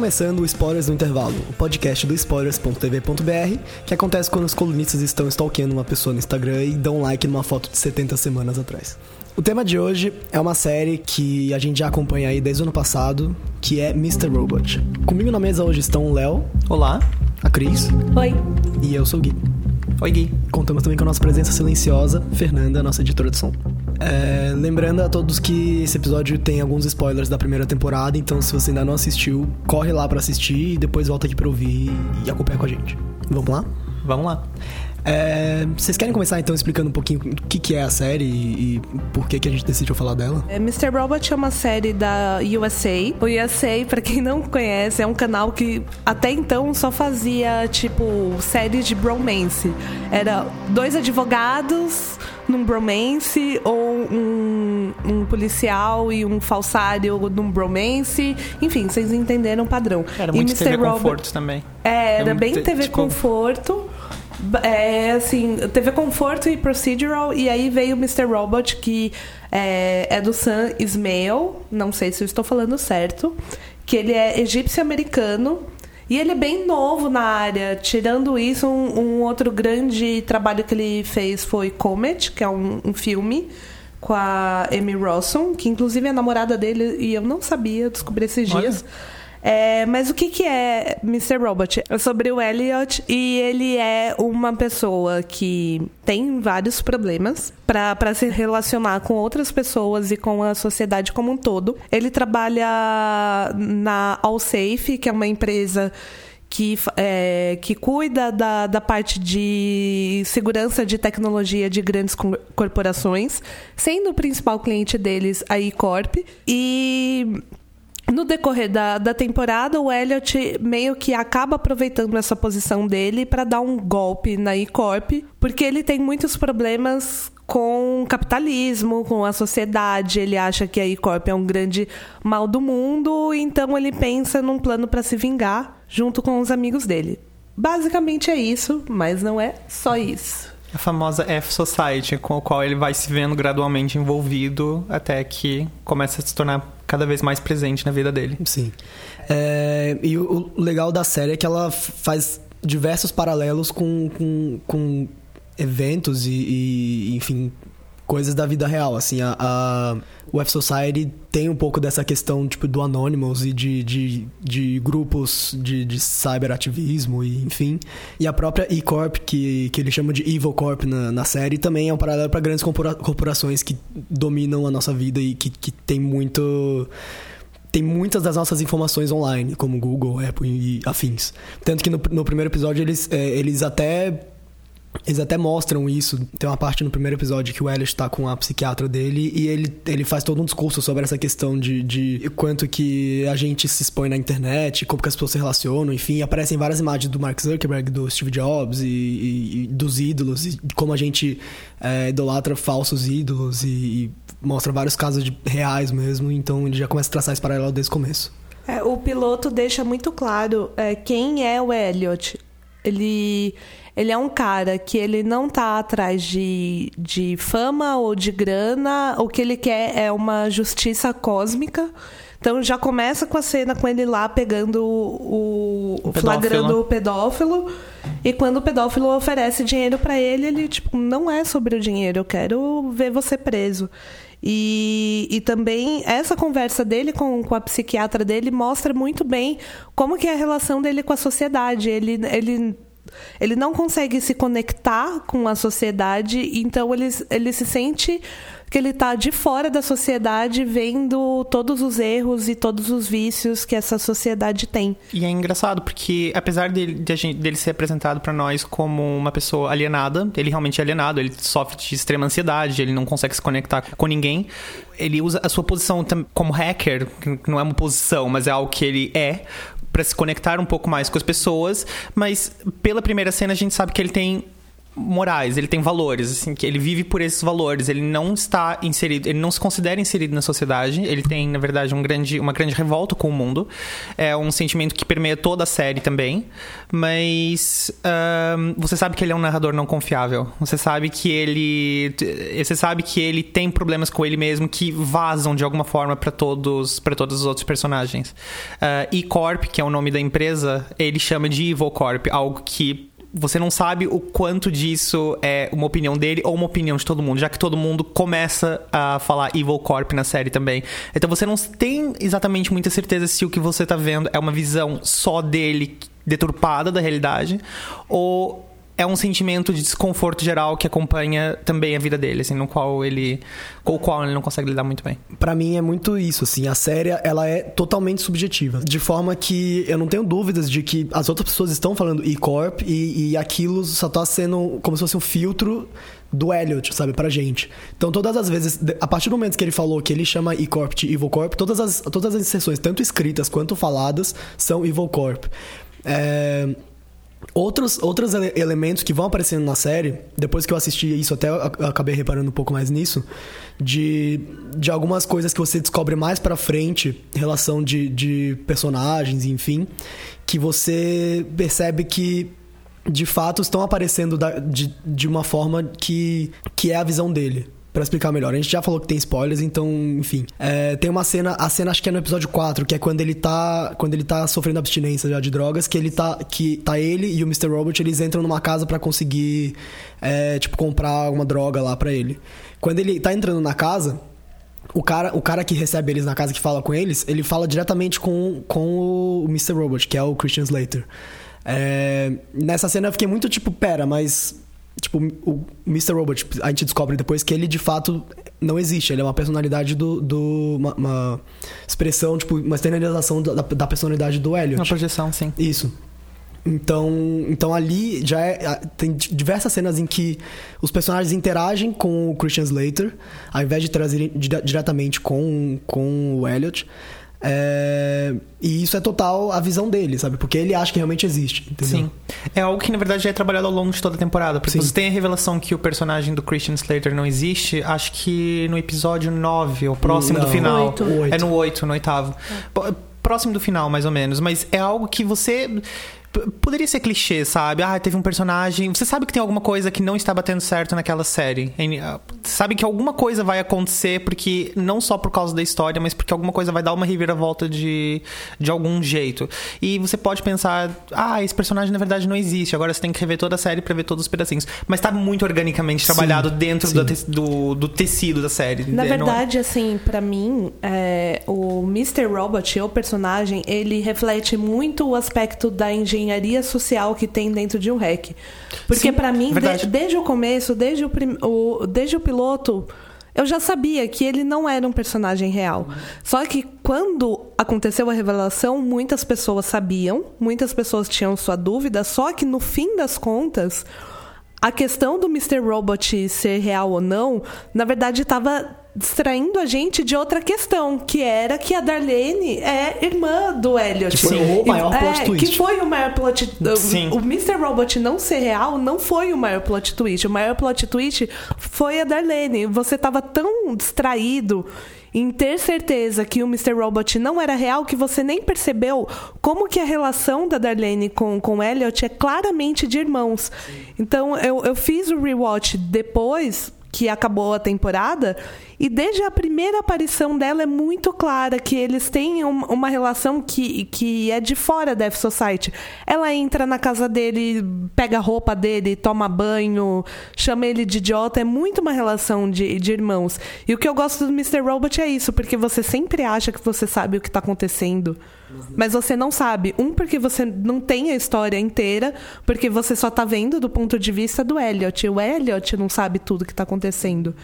começando o Spoilers no Intervalo, o podcast do spoilers.tv.br, que acontece quando os colunistas estão stalkeando uma pessoa no Instagram e dão like numa foto de 70 semanas atrás. O tema de hoje é uma série que a gente já acompanha aí desde o ano passado, que é Mr. Robot. Comigo na mesa hoje estão o Léo. Olá. A Cris. Oi. E eu sou o Gui. Oi, Gui. Contamos também com a nossa presença silenciosa, Fernanda, nossa editora de som. É, lembrando a todos que esse episódio tem alguns spoilers da primeira temporada, então se você ainda não assistiu, corre lá para assistir e depois volta aqui pra ouvir e acompanha com a gente. Vamos lá? Vamos lá. É, vocês querem começar então explicando um pouquinho o que, que é a série e, e por que, que a gente decidiu falar dela? É, Mr. Robot é uma série da USA. O USA, para quem não conhece, é um canal que até então só fazia tipo séries de bromance. Era dois advogados num bromance ou um, um, policial e um falsário num bromance. Enfim, vocês entenderam o padrão. Era muito e TV Robot, Conforto também. É, era bem TV tipo... Conforto. É assim, teve Conforto e Procedural, e aí veio o Mr. Robot, que é, é do Sam Ismail, não sei se eu estou falando certo, que ele é egípcio-americano, e ele é bem novo na área. Tirando isso, um, um, outro grande trabalho que ele fez foi Comet, que é um, um filme com a Amy Rawson, que inclusive é a namorada dele, e eu não sabia, descobri esses dias. Olha. É, mas o que, que é Mr. Robot? É sobre o Elliot e ele é uma pessoa que tem vários problemas para se relacionar com outras pessoas e com a sociedade como um todo. Ele trabalha na Allsafe, que é uma empresa que, é, que cuida da, da parte de segurança de tecnologia de grandes corporações, sendo o principal cliente deles a E-Corp. E no decorrer da, da temporada, o Elliot meio que acaba aproveitando essa posição dele para dar um golpe na E-Corp, porque ele tem muitos problemas com o capitalismo, com a sociedade. Ele acha que a E-Corp é um grande mal do mundo, então ele pensa num plano para se vingar junto com os amigos dele. Basicamente é isso, mas não é só isso. A famosa F-Society, com a qual ele vai se vendo gradualmente envolvido até que começa a se tornar cada vez mais presente na vida dele. Sim. É, e o legal da série é que ela faz diversos paralelos com, com, com eventos e, e, enfim, coisas da vida real, assim, a, a, o F-Society tem um pouco dessa questão, tipo, do Anonymous e de, de, de grupos de, de cyberativismo e enfim. E a própria E-Corp, que, que ele chama de Evil Corp na, na série, também é um paralelo para grandes corporações que dominam a nossa vida e que, que tem muito tem muitas das nossas informações online, como Google, Apple e afins. Tanto que no, no primeiro episódio eles, é, eles até eles até mostram isso. Tem uma parte no primeiro episódio que o Elliot tá com a psiquiatra dele e ele, ele faz todo um discurso sobre essa questão de, de quanto que a gente se expõe na internet, como que as pessoas se relacionam, enfim. Aparecem várias imagens do Mark Zuckerberg, do Steve Jobs e, e, e dos ídolos, e como a gente é, idolatra falsos ídolos e, e, mostra vários casos de, reais mesmo. Então ele já começa a traçar esse paralelo desde o começo. É, o piloto deixa muito claro é, quem é o Elliot. Ele ele é um cara que ele não tá atrás de, de fama ou de grana. O que ele quer é uma justiça cósmica. Então já começa com a cena com ele lá pegando o, o flagrando o pedófilo. E quando o pedófilo oferece dinheiro para ele, ele tipo, não é sobre o dinheiro, eu quero ver você preso. E, e também essa conversa dele com, com a psiquiatra dele mostra muito bem como que é a relação dele com a sociedade. Ele, ele ele não consegue se conectar com a sociedade, então ele, ele se sente que ele está de fora da sociedade, vendo todos os erros e todos os vícios que essa sociedade tem. E é engraçado porque, apesar dele, de gente, dele ser apresentado para nós como uma pessoa alienada, ele realmente é alienado, ele sofre de extrema ansiedade, ele não consegue se conectar com ninguém. Ele usa a sua posição como hacker, que não é uma posição, mas é algo que ele é, para se conectar um pouco mais com as pessoas, mas pela primeira cena a gente sabe que ele tem morais, ele tem valores, assim, que ele vive por esses valores, ele não está inserido, ele não se considera inserido na sociedade, ele tem, na verdade, um grande, uma grande revolta com o mundo, é um sentimento que permeia toda a série também, mas um, você sabe que ele é um narrador não confiável, você sabe que ele, você sabe que ele tem problemas com ele mesmo que vazam de alguma forma para todos, para todos os outros personagens. Uh, e Corp, que é o nome da empresa, ele chama de Evil Corp, algo que você não sabe o quanto disso é uma opinião dele ou uma opinião de todo mundo, já que todo mundo começa a falar Evil Corp na série também. Então você não tem exatamente muita certeza se o que você tá vendo é uma visão só dele deturpada da realidade ou é um sentimento de desconforto geral que acompanha também a vida dele, assim, no qual ele com o qual ele não consegue lidar muito bem. Para mim é muito isso, assim, a série ela é totalmente subjetiva, de forma que eu não tenho dúvidas de que as outras pessoas estão falando E-Corp e, e aquilo só tá sendo como se fosse um filtro do Elliot, sabe, pra gente. Então, todas as vezes, a partir do momento que ele falou que ele chama E-Corp de Evil Corp, todas as, todas as inserções, tanto escritas quanto faladas, são Evil Corp. É, Outros, outros ele elementos que vão aparecendo na série, depois que eu assisti isso, até acabei reparando um pouco mais nisso, de, de algumas coisas que você descobre mais pra frente, relação de, de personagens, enfim, que você percebe que de fato estão aparecendo da, de, de uma forma que, que é a visão dele para explicar melhor. A gente já falou que tem spoilers, então, enfim. É, tem uma cena, a cena acho que é no episódio 4, que é quando ele tá, quando ele tá sofrendo abstinência já de drogas, que ele tá que tá ele e o Mr. Robot, eles entram numa casa para conseguir é, tipo comprar uma droga lá para ele. Quando ele tá entrando na casa, o cara, o cara que recebe eles na casa, que fala com eles, ele fala diretamente com, com o Mr. Robot, que é o Christian Slater. É, nessa cena eu fiquei muito tipo, pera, mas Tipo, o Mr. Robot, a gente descobre depois que ele de fato não existe. Ele é uma personalidade do. do uma, uma expressão, tipo, uma externalização da, da personalidade do Elliot. Uma projeção, sim. Isso. Então, então ali já é, tem diversas cenas em que os personagens interagem com o Christian Slater, ao invés de trazer diretamente com, com o Elliot. É... E isso é total a visão dele, sabe? Porque ele acha que realmente existe. Entendeu? Sim. É algo que, na verdade, já é trabalhado ao longo de toda a temporada. Porque Sim. você tem a revelação que o personagem do Christian Slater não existe, acho que no episódio 9, ou próximo não. do final. 8. É no 8, no oitavo. É. Próximo do final, mais ou menos. Mas é algo que você Poderia ser clichê, sabe? Ah, teve um personagem. Você sabe que tem alguma coisa que não está batendo certo naquela série. Ah, sabe que alguma coisa vai acontecer, porque não só por causa da história, mas porque alguma coisa vai dar uma reviravolta de, de algum jeito. E você pode pensar, ah, esse personagem na verdade não existe. Agora você tem que rever toda a série para ver todos os pedacinhos. Mas tá muito organicamente trabalhado sim, dentro sim. Do, do, do, tecido da série. Na verdade, é... assim, para mim, é, o Mr. Robot, o personagem, ele reflete muito o aspecto da engenharia engenharia social que tem dentro de um REC. Porque para mim, de, desde o começo, desde o, o, desde o piloto, eu já sabia que ele não era um personagem real. Só que quando aconteceu a revelação, muitas pessoas sabiam, muitas pessoas tinham sua dúvida, só que no fim das contas, a questão do Mr. Robot ser real ou não, na verdade estava distraindo a gente de outra questão, que era que a Darlene é irmã do Elliot. Que foi o maior plot é, twist. Que foi o maior plot Sim. O Mr. Robot não ser real não foi o maior plot twist. O maior plot twist foi a Darlene. Você estava tão distraído em ter certeza que o Mr. Robot não era real que você nem percebeu como que a relação da Darlene com, com Elliot é claramente de irmãos. Então eu, eu fiz o rewatch depois que acabou a temporada e desde a primeira aparição dela é muito clara que eles têm um, uma relação que, que é de fora da F-Society. Ela entra na casa dele, pega a roupa dele, toma banho, chama ele de idiota. É muito uma relação de, de irmãos. E o que eu gosto do Mr. Robot é isso, porque você sempre acha que você sabe o que está acontecendo. Mas você não sabe. Um, porque você não tem a história inteira, porque você só está vendo do ponto de vista do Elliot. O Elliot não sabe tudo que está acontecendo.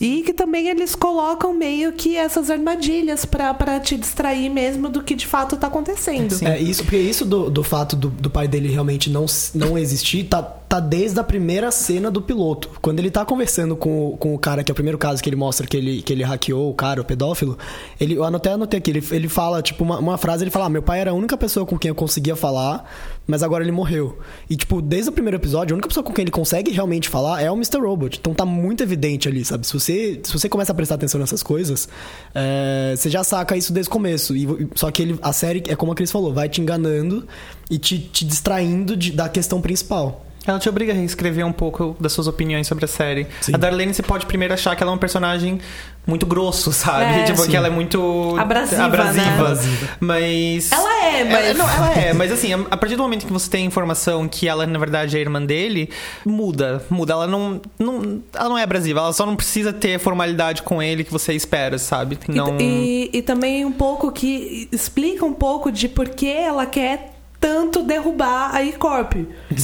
E que também eles colocam meio que essas armadilhas para te distrair mesmo do que de fato tá acontecendo. É isso, porque isso do, do fato do, do pai dele realmente não, não existir, tá tá desde a primeira cena do piloto. Quando ele tá conversando com, com o cara, que é o primeiro caso que ele mostra que ele, que ele hackeou o cara, o pedófilo, ele, eu anotei, anotei aqui, ele, ele fala, tipo, uma, uma frase, ele fala, ah, meu pai era a única pessoa com quem eu conseguia falar, mas agora ele morreu. E, tipo, desde o primeiro episódio, a única pessoa com quem ele consegue realmente falar é o Mr. Robot. Então tá muito evidente ali, sabe? Se você, se você começa a prestar atenção nessas coisas, é, você já saca isso desde o começo. E, só que ele, a série, é como a Cris falou, vai te enganando e te, te distraindo de- da questão principal. Ela te obriga a reescrever um pouco das suas opiniões sobre a série. Sim. A Darlene, você pode primeiro achar que ela é um personagem muito grosso, sabe? É, tipo, sim. que ela é muito... Abrasiva, abrasiva. né? Abrasiva. Mas... Ela é, mas- não, ela é, mas assim, a a partir do momento que você tem a informação que ela, na verdade, é a irmã dele, muda. Muda. Ela não, não, ela não é abrasiva, ela só não precisa ter a formalidade com ele que você espera, sabe? Não... E, e, e também um pouco que explica um pouco de por que ela quer tanto derrubar a E-Corp.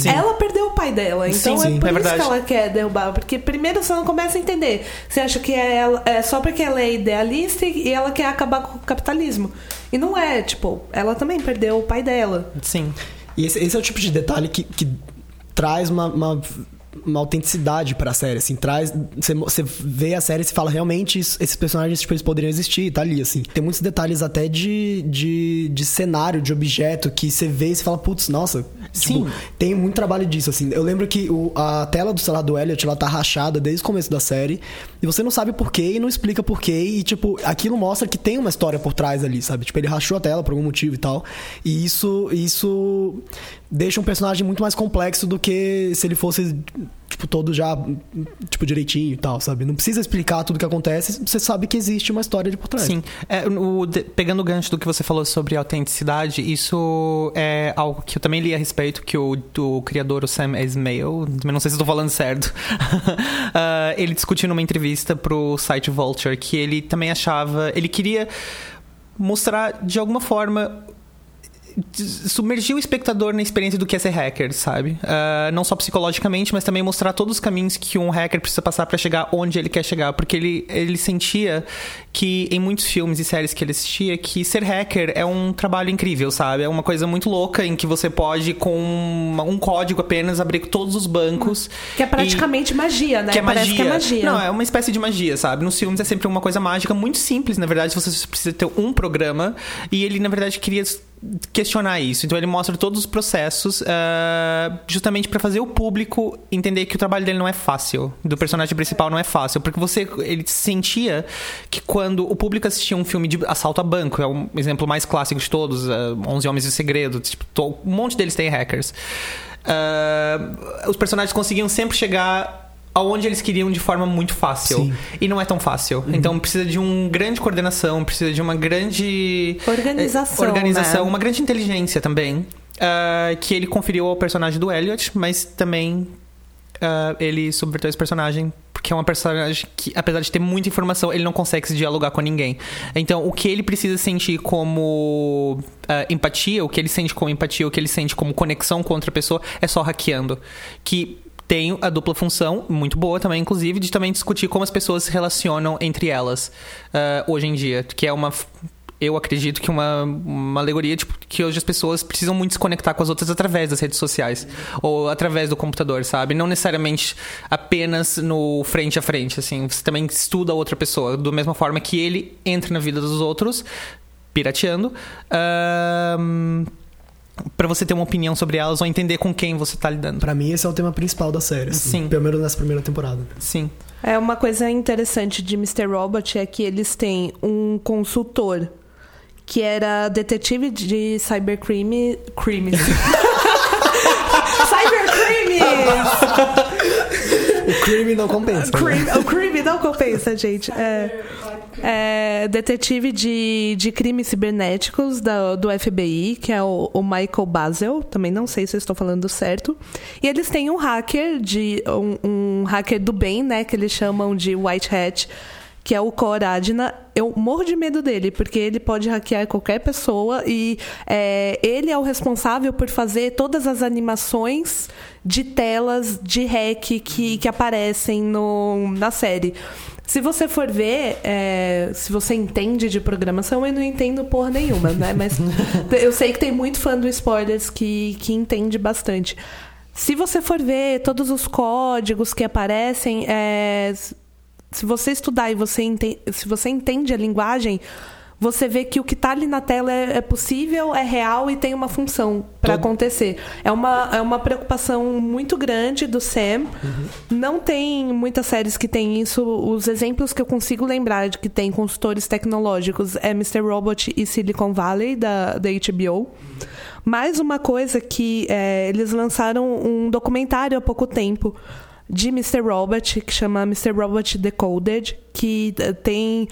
Ela perdeu o pai dela, então Sim, sim, é por é isso verdade. que ela quer derrubar. Porque primeiro você não começa a entender. Você acha que é, ela- é só porque ela é idealista e ela quer acabar com o capitalismo. E não é, tipo, ela também perdeu o pai dela. Sim. E esse, esse é o tipo de detalhe que, que traz uma, uma, uma autenticidade pra série, assim, traz... Você, você vê a série e se fala, realmente, isso- esses personagens, tipo, eles poderiam existir, tá ali, assim. Tem muitos detalhes até de, de, de cenário, de objeto, que você vê e você fala, putz, nossa... Sim. Tipo, tem muito trabalho disso, assim. Eu lembro que o, a tela do celular do Elliot, ela tá rachada desde o começo da série. E você não sabe porquê e não explica porquê. E, tipo, aquilo mostra que tem uma história por trás ali, sabe? Tipo, ele rachou a tela por algum motivo e tal. E isso, isso deixa um personagem muito mais complexo do que se ele fosse, tipo, todo já, tipo, direitinho e tal, sabe? Não precisa explicar tudo que acontece, você sabe que existe uma história de por trás. Sim. É, o- de- pegando o gancho do que você falou sobre autenticidade, isso é algo que eu também li a respeito, que o, o criador, o Sam Esmail, não sei se estou falando certo, ah, ele discutiu numa entrevista pro site Vulture que ele também achava, ele queria mostrar de alguma forma submergir o espectador na experiência do que é ser hacker, sabe? Ah, não só psicologicamente, mas também mostrar todos os caminhos que um hacker precisa passar para chegar onde ele quer chegar, porque ele, ele sentia que em muitos filmes e séries que ele assistia que ser hacker é um trabalho incrível, sabe? É uma coisa muito louca em que você pode com um código apenas abrir todos os bancos Que é e- praticamente magia, né? que é Parece magia. que é magia. Não, é uma espécie de magia, sabe? Nos filmes é sempre uma coisa mágica muito simples, na verdade, você precisa ter um programa e ele, na verdade, queria questionar isso. Então ele mostra todos os processos ah, justamente para fazer o público entender que o trabalho dele não é fácil, do personagem principal não é fácil, porque você ele sentia que quando o público assistia um filme de assalto a banco, é um exemplo mais clássico de todos, ah, 11 homens de segredo, tipo, um monte deles tem hackers. Ah, os personagens conseguiam sempre chegar aonde eles queriam de forma muito fácil. Sim. E não é tão fácil. Então precisa de uma grande coordenação, precisa de uma grande Organização, eh, organização né? uma grande inteligência também. ah, que ele conferiu ao personagem do Elliot, mas também ah, ele subverteu esse personagem porque é uma personagem que, apesar de ter muita informação, ele não consegue se dialogar com ninguém. Então, o que ele precisa sentir como ah, empatia, o que ele sente como empatia, o que ele sente como conexão com outra pessoa, é só hackeando. Que tem a dupla função, muito boa também, inclusive, de também discutir como as pessoas se relacionam entre elas ah, hoje em dia, que é uma. Eu acredito que uma, uma alegoria, tipo, que hoje as pessoas precisam muito se conectar com as outras através das redes sociais. Ou através do computador, sabe? Não necessariamente apenas no frente a frente, assim. Você também estuda a outra pessoa. Da mesma forma que ele entra na vida dos outros, pirateando. ahn, pra você ter uma opinião sobre elas ou entender com quem você tá lidando. Pra mim, esse é o tema principal da série. assim. Sim. Pelo menos nessa primeira temporada. Sim. É uma coisa interessante de Mr. Robot é que eles têm um consultor que era detetive de cybercrime. Crimes. cybercrimes! Crime não compensa. né? O crime não compensa, gente. É, é detetive de, de crimes cibernéticos da, do FBI, que é o, o Michael Basel. Também não sei se estou falando certo. E eles têm um hacker, de um, um hacker do bem, né? Que eles chamam de White Hat. Que é o Coradna. Eu morro de medo dele, porque ele pode hackear qualquer pessoa e é, ele é o responsável por fazer todas as animações de telas de hack que, que aparecem no, na série. Se você for ver, é, se você entende de programação, eu não entendo porra nenhuma, né? Mas eu sei que tem muito fã do Spoilers que, que entende bastante. se você for ver todos os códigos que aparecem, é, se você estudar e você entende, se você entende a linguagem, você vê que o que está ali na tela é, é, possível, é real e tem uma função para Todo... acontecer. É uma, é uma preocupação muito grande do Sam. Uhum. Não tem muitas séries que tem isso. Os exemplos que eu consigo lembrar de que tem consultores tecnológicos é Mr. Robot e Silicon Valley, da, da HBO. Mais uma coisa que é, eles lançaram um documentário há pouco tempo de Mr. Robot, que chama Mr. Robot Decoded, que eh, tem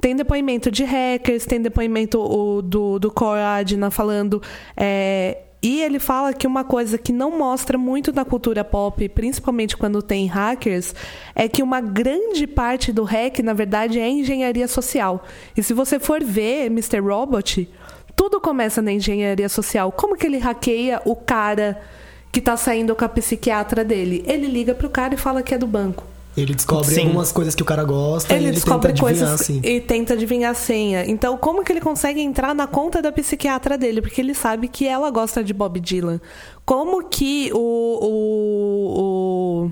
tem depoimento de hackers, tem depoimento o, do, do Adna falando. É, e ele fala que uma coisa que não mostra muito na cultura pop, principalmente quando tem hackers, é que uma grande parte do hack, na verdade, é engenharia social. E se você for ver Mr. Robot, tudo começa na engenharia social. Como que ele hackeia o cara que está saindo com a psiquiatra dele? Ele liga pro cara e fala que é do banco. Ele descobre Sim. algumas coisas que o cara gosta ele e ele descobre tenta coisas adivinhar, assim. e tenta adivinhar a senha. Então, como que ele consegue entrar na conta da psiquiatra dele? Porque ele sabe que ela gosta de Bob Dylan. Como que o, o,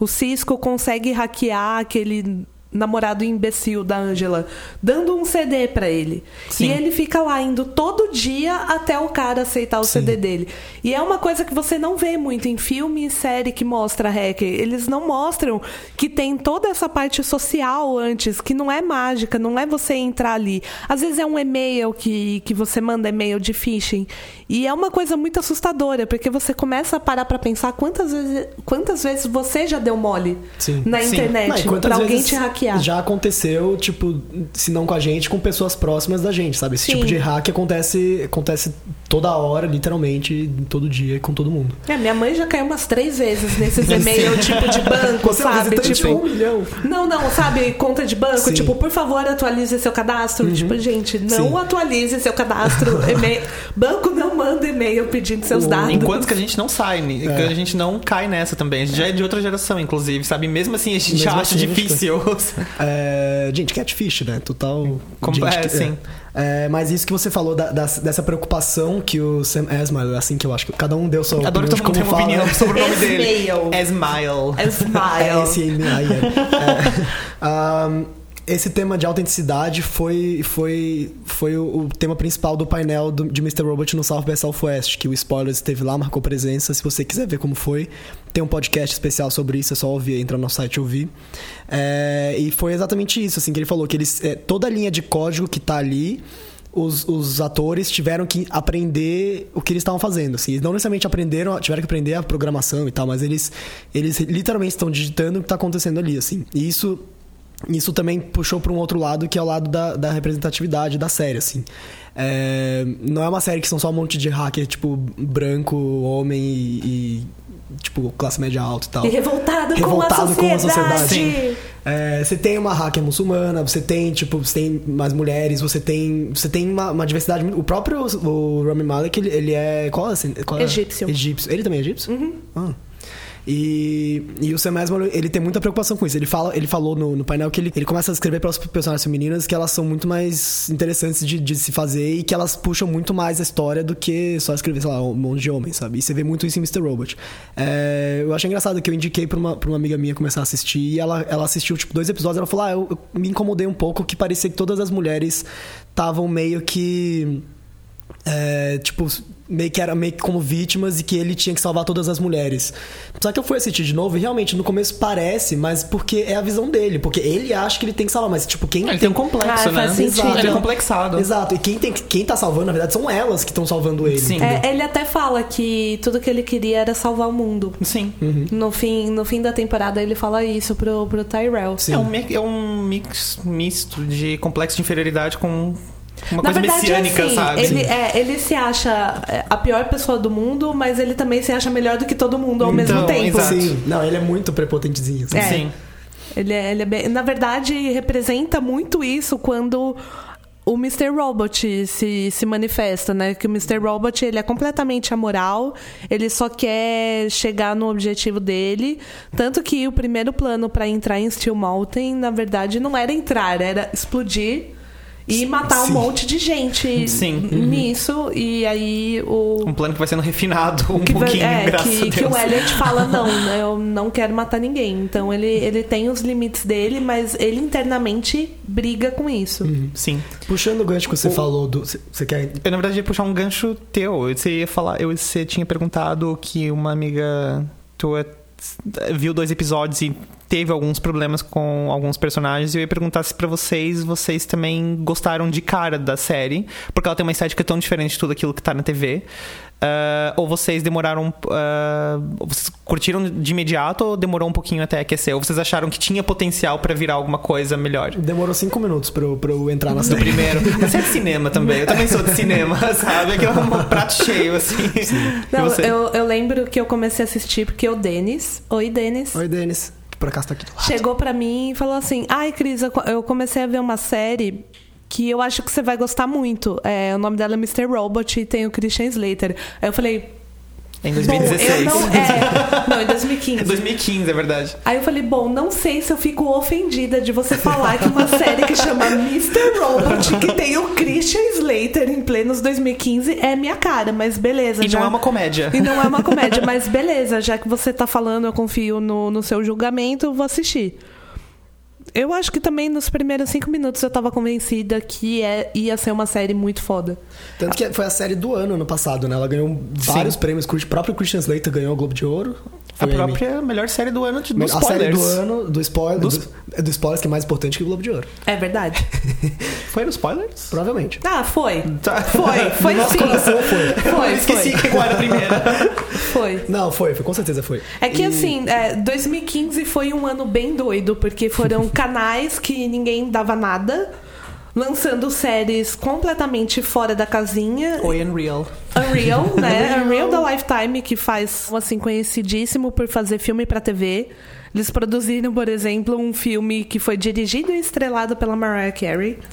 o, o Cisco consegue hackear aquele namorado imbecil da Angela, dando um CD para ele. Sim. E ele fica lá indo todo dia até o cara aceitar o Sim. CD dele. E é uma coisa que você não vê muito em filme e série que mostra hacker. Eles não mostram que tem toda essa parte social antes, que não é mágica, não é você entrar ali. Às vezes é um e-mail que, que você manda e-mail de phishing. E é uma coisa muito assustadora, porque você começa a parar para pensar quantas vezes, quantas vezes você já deu mole Sim. na internet para alguém te hackear. Já aconteceu, tipo, se não com a gente, com pessoas próximas da gente, sabe? Esse Sim. tipo de hack acontece, acontece toda hora, literalmente, todo dia, com todo mundo. É, minha mãe já caiu umas três vezes nesses e-mails, tipo, de banco, Você sabe? Tipo, um milhão. Não, não, sabe? Conta de banco, tipo, por favor, atualize seu cadastro. Uhum. Tipo, gente, não atualize seu cadastro. e-mail. Banco não manda e-mail pedindo seus dados. Enquanto que a gente não sai, né? é. a gente não cai nessa também. A gente já é de outra geração, inclusive, sabe? Mesmo assim, a gente Mesmo acha assim, difícil. É, gente, catfish, né? Total. Como, gente, é, sim. É, mas isso que você falou da, da, dessa preocupação que o Sam Esmail, assim que eu acho que cada um deu sua Adoro opinião todo mundo tem uma opinião sobre o nome dele. Esmail. Esmail. S-M-I-L. É, um, esse tema de autenticidade foi, foi, foi o, o tema principal do painel do, de Mr. Robot no South by Southwest, que o Spoilers esteve lá, marcou presença. Se você quiser ver como foi, tem um podcast especial sobre isso, é só ouvir, entrar no site e ouvir. É, e foi exatamente isso, assim, que ele falou, que eles, é, toda a linha de código que está ali os, os, atores tiveram que aprender o que eles estavam fazendo. Assim. Não necessariamente aprenderam, tiveram que aprender a programação e tal, mas eles, eles literalmente estão digitando o que está acontecendo ali. Assim. E isso isso também puxou para um outro lado, que é o lado da, da representatividade da série, assim. É, não é uma série que são só um monte de hacker, tipo, branco, homem e, e tipo, classe média alta e tal. E revoltado, revoltado com a sociedade. Com a sociedade. É, você tem uma hacker muçulmana, você tem, tipo, você tem mais mulheres, você tem, você tem uma, uma diversidade. O próprio o Rami Malek, ele, ele é. Qual, assim, qual é? Egípcio. Egípcio. Ele também é egípcio? Uhum. Ah. E, e o Sam Esmail, ele tem muita preocupação com isso. Ele, fala, ele falou no, no painel que ele, ele começa a escrever para as personagens femininas que elas são muito mais interessantes de, de se fazer e que elas puxam muito mais a história do que só escrever, sei lá, um monte de homens, sabe? E você vê muito isso em Mr. Robot. É, eu achei engraçado que eu indiquei pra uma, pra uma amiga minha começar a assistir e ela, ela assistiu, tipo, dois episódios ela falou, ah, eu, eu me incomodei um pouco que parecia que todas as mulheres estavam meio que... É, tipo, meio que era meio que como vítimas e que ele tinha que salvar todas as mulheres. Só que eu fui assistir de novo e realmente no começo parece, mas porque é a visão dele, porque ele acha que ele tem que salvar, mas tipo, quem ele tem, um complexo, ah, né? Exato. Ele é complexado. Exato. E quem tem quem tá salvando, na verdade, são elas que estão salvando ele. Sim. É, ele até fala que tudo que ele queria era salvar o mundo. Sim. Uhum. No fim, no fim da temporada ele fala isso pro pro Tyrell. Sim. É um é um mix misto de complexo de inferioridade com uma Na coisa verdade, messiânica, assim, sabe? Ele, é, ele se acha é, a pior pessoa do mundo, mas ele também se acha melhor do que todo mundo ao então, mesmo tempo. Exato. Sim. Não, ele é muito prepotentezinho. Assim. É. Sim. Ele é, ele é bem, na verdade, representa muito isso quando o Mr. Robot se, se manifesta, né? Que o Mr. Robot ele é completamente amoral, ele só quer chegar no objetivo dele. Tanto que o primeiro plano para entrar em Steel Mountain, na verdade, não era entrar, era explodir e matar Sim. um monte de gente Sim. nisso. E aí o. Um plano que vai sendo refinado um que vai- pouquinho, é, graças que, a Deus. que o Elliot fala, não, né, eu não quero matar ninguém. Então ele, ele tem os limites dele, mas ele internamente briga com isso. Sim. Puxando o gancho que você falou do. Você você quer. Eu, na verdade, ia puxar um gancho teu. Você ia falar, eu, você tinha perguntado que uma amiga tua viu dois episódios e teve alguns problemas com alguns personagens. E eu ia perguntar se pra vocês, vocês também gostaram de cara da série, porque ela tem uma estética tão diferente de tudo aquilo que tá na TV. Ah, ou vocês demoraram. ah, vocês curtiram de imediato ou demorou um pouquinho até aquecer? Ou vocês acharam que tinha potencial pra virar alguma coisa melhor? Demorou cinco minutos pra eu, pra eu entrar na Do série. primeiro. Você é de cinema também. Eu também sou de cinema, sabe? Aquilo é um prato cheio, assim. Não, você? eu, eu lembro que eu comecei a assistir porque o Denis, oi Denis, Oi, Denis. Por acaso tá aqui do lado. chegou pra mim e falou assim: Ai, Cris, eu comecei a ver uma série que eu acho que você vai gostar muito. É, o nome dela é Mr. Robot e tem o Christian Slater. Aí eu falei. Em Bom, 2016. eu não. É, não, em 2015. 2015, é verdade. Aí eu falei, bom, não sei se eu fico ofendida de você falar que uma série que chama Mr. Robot, que tem o Christian Slater em plenos 2015, é minha cara, mas beleza. E já... não é uma comédia. E não é uma comédia, mas beleza, já que você tá falando, eu confio no, no seu julgamento, vou assistir. Eu acho que também nos primeiros cinco minutos eu tava convencida que é, ia ser uma série muito foda. Tanto que foi a série do ano, ano passado, né? Ela ganhou vários prêmios. O próprio Christian Slater ganhou o Globo de Ouro. A própria melhor série do ano de, dos a série spoilers. do ano, do spoiler, Dos- do, é do spoilers que é mais importante que o Globo de Ouro. É verdade. Foi nos spoilers? Provavelmente. Ah, foi. Tá. Foi, foi No sim. coração foi. Foi, Eu esqueci foi. que qual era a primeira. Foi. Não, foi, foi, com certeza foi. É que E- assim, é, 2015 foi um ano bem doido, porque foram canais que ninguém dava nada, lançando séries completamente fora da casinha. Oi, Unreal. Unreal, né? Unreal da Lifetime, que faz, assim, conhecidíssimo por fazer filme pra TV. Eles produziram, por exemplo, um filme que foi dirigido e estrelado pela Mariah Carey.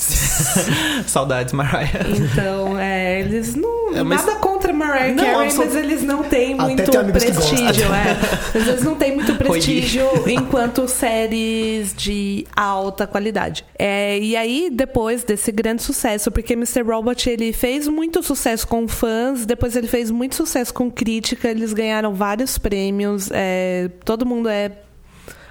Saudades, Mariah. Então, é, eles não. É, mas- Nada contra Mariah Não, Carey, absolut- mas eles não têm muito prestígio, é. Eles não têm muito prestígio enquanto séries de alta qualidade. É, e aí, depois desse grande sucesso, porque Mr. Robot ele fez muito sucesso com fãs, depois ele fez muito sucesso com crítica, eles ganharam vários prêmios, é, todo mundo é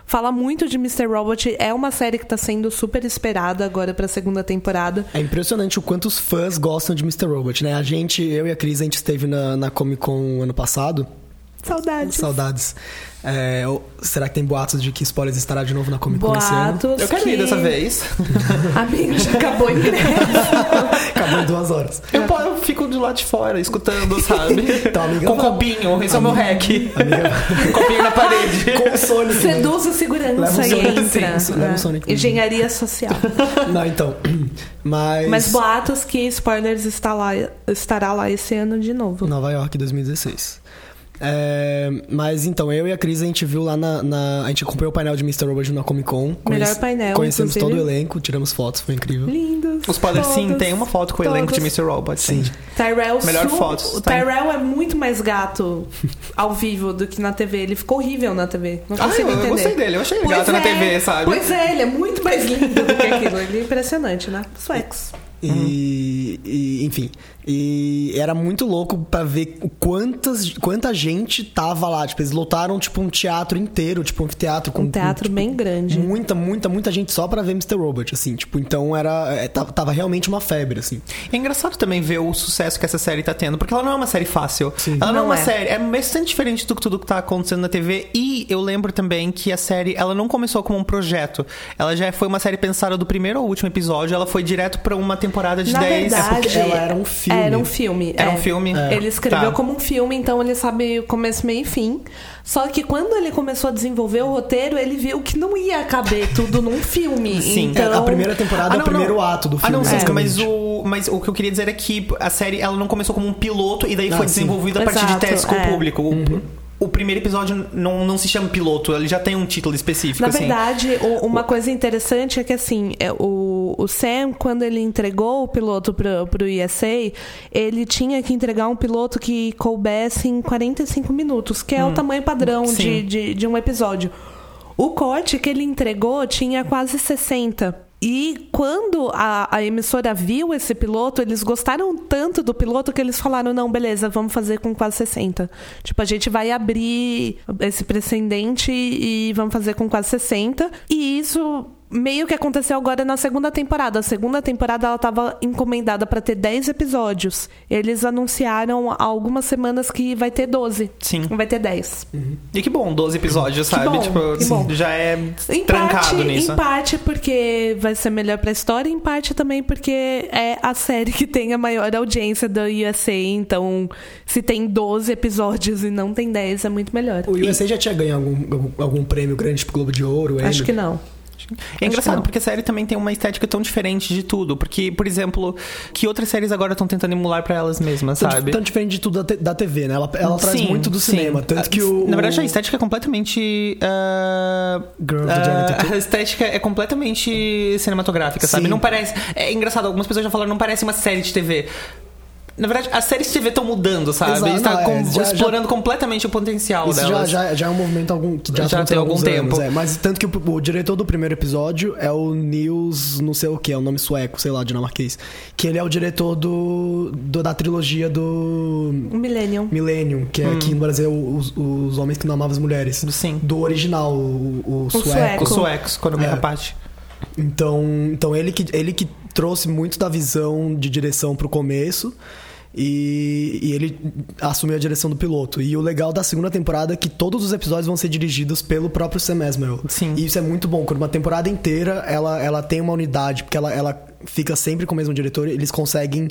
Fala muito de Mr. Robot, é uma série que tá sendo super esperada agora pra segunda temporada. É impressionante o quanto os fãs gostam de Mr. Robot, né? A gente, eu e a Cris, a gente esteve na, na Comic Con ano passado. Saudades. Saudades. É, será que tem boatos de que Spoilers estará de novo na Comic Con esse ano? Boatos. Eu quero que... ir dessa vez. Amigo, já acabou ingresso. Acabou em duas horas. Eu, po- eu fico do lado de fora, escutando, sabe? Então, amiga, Com vai- copinho, esse é o meu hack. Amiga, copinho na parede. com o Sonic. Seduz o segurança Leva o e entra. sim, leva o né? Sonic. Engenharia social. Não, então. Mas. Mas boatos que Spoilers está lá, estará lá esse ano de novo. Nova York 2016. É, mas então, eu e a Cris, a gente viu lá na, na- A gente acompanhou o painel de Mr. Robot na Comic Con. Melhor painel, Conhecemos inclusive. todo o elenco, tiramos fotos, foi incrível. Lindos. O spoiler, sim, tem uma foto com o elenco de. Mr. Robot. Sim. Tyrell Melhor su- fotos, O tá. Tyrell é muito mais gato ao vivo do que na TV. Ele ficou horrível na TV. Não Ah, consigo eu, eu entender. gostei dele. Eu achei ele Pois gato na é, TV, sabe? Pois é, ele é muito mais lindo do que aquilo. Ele é impressionante, né? Suecos. E, e, enfim, e era muito louco pra ver quantas, quanta gente tava lá. Tipo, eles lotaram tipo um teatro inteiro, tipo um anfiteatro com Um teatro com, tipo, bem grande. Muita, muita, muita gente só pra ver Mr. Robot, assim, tipo, então era é, tava, tava realmente uma febre, assim. É engraçado também ver o sucesso que essa série tá tendo, porque ela não é uma série fácil. Sim. Ela não, é Não uma é. série, é bastante diferente do que tudo que tá acontecendo na TV. E eu lembro também que a série, ela não começou como um projeto. Ela já foi uma série pensada do primeiro ao último episódio, ela foi direto pra uma temporada de Na 10. verdade, porque ela era um filme. Era um filme. Era é. um filme? Ele escreveu Tá. como um filme, então ele sabe o começo, meio e fim. Só que quando ele começou a desenvolver o roteiro, ele viu que não ia caber tudo num filme. Sim. Então, É, a primeira temporada é o primeiro ato do Ah, filme. não, sim, basicamente. mas o, mas o que eu queria dizer é que a série ela não começou como um piloto e daí Ah, foi sim. desenvolvida a partir de Exato, testes com é. o público. O, o primeiro episódio não, não se chama piloto, ele já tem um título específico. Na assim. verdade, o- uma coisa interessante é que assim, é, o, o Sam, quando ele entregou o piloto pro, pro ESA, ele tinha que entregar um piloto que coubesse em 45 minutos, que é o tamanho padrão Hum. De, de, de um episódio. O corte que ele entregou tinha quase 60. E quando a, a, emissora viu esse piloto, eles gostaram tanto do piloto que eles falaram: não, beleza, vamos fazer com quase 60. Tipo, a gente vai abrir esse precedente e vamos fazer com quase 60. E isso meio que aconteceu agora na segunda temporada. A segunda temporada ela estava encomendada para ter 10 episódios. Eles anunciaram há algumas semanas que vai ter 12. Sim. Vai ter 10. Uhum. E que bom, 12 episódios, sabe? Bom, tipo, bom. já é em trancado parte, nisso. Em parte porque vai ser melhor pra história, em parte também porque é a série que tem a maior audiência da USA. Então, se tem 12 episódios e não tem 10, é muito melhor. O USA e... já tinha ganho algum, algum, algum prêmio grande, tipo Globo de Ouro? Acho que não. É engraçado porque a série também tem uma estética tão diferente de tudo. Porque, por exemplo, que outras séries agora estão tentando emular para elas mesmas, tão, sabe? Tão diferente de tudo da, TV, né? Ela, ela traz muito do sim. cinema. Tanto que o. Na verdade, a estética é completamente. Uh, Girl uh, a estética é completamente cinematográfica, sabe? Sim. Não parece. É engraçado, algumas pessoas já falaram, não parece uma série de TV. Na verdade, as séries de TV estão mudando, sabe? Exato, Está não, é, com- já- explorando já- completamente o potencial Isso já, delas. já, já é um movimento algum, que já, Já tem algum alguns tempo. anos, é. Mas tanto que o, o diretor do primeiro episódio é o Nils, não sei o que, é o nome sueco, sei lá, dinamarquês. Que ele é o diretor do, do- da trilogia do O Millennium. Millennium, que é aqui no Brasil os, os homens que não amavam as mulheres. Sim. Do original, o, o sueco. sueco. Os suecos, quando me É. rapaz. Então, então ele, que, ele que trouxe muito da visão de direção pro começo. E, e ele assumiu a direção do piloto. E o legal da segunda temporada é que todos os episódios vão ser dirigidos pelo próprio Sam Esmail. Sim. E isso é muito bom. Quando uma temporada inteira ela, ela tem uma unidade, porque ela, ela fica sempre com o mesmo diretor, eles conseguem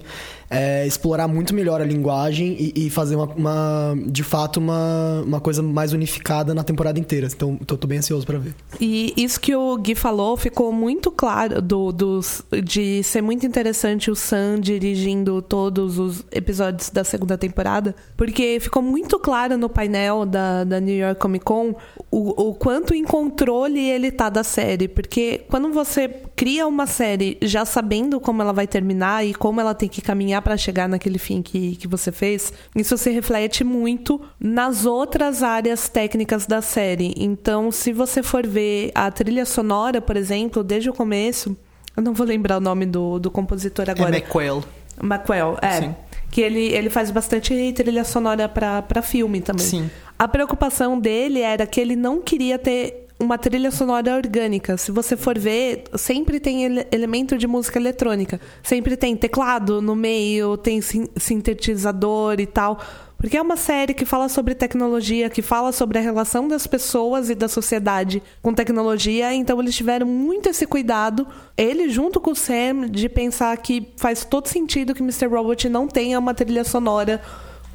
é, explorar muito melhor a linguagem e, e fazer uma, uma- de fato uma, uma coisa mais unificada na temporada inteira. Então, tô, tô bem ansioso pra ver. E isso que o Gui falou ficou muito claro do, dos, de ser muito interessante o Sam dirigindo todos os episódios da segunda temporada, porque ficou muito claro no painel da, da New York Comic Con o, o quanto em controle ele tá da série. Porque quando você cria uma série já sabendo como ela vai terminar e como ela tem que caminhar para chegar naquele fim que, que você fez, isso se reflete muito nas outras áreas técnicas da série. Então, se você for ver a trilha sonora, por exemplo, desde o começo, eu não vou lembrar o nome do, do compositor É agora. McQuail. Macwell, é. Sim. Que ele, ele faz bastante trilha sonora pra filme também. Sim. A preocupação dele era que ele não queria ter uma trilha sonora orgânica. Se você for ver, sempre tem ele- elemento de música eletrônica. Sempre tem teclado no meio, tem sin- sintetizador e tal. Porque é uma série que fala sobre tecnologia, que fala sobre a relação das pessoas e da sociedade com tecnologia. Então eles tiveram muito esse cuidado, ele junto com o Sam, de pensar que faz todo sentido que Mr. Robot não tenha uma trilha sonora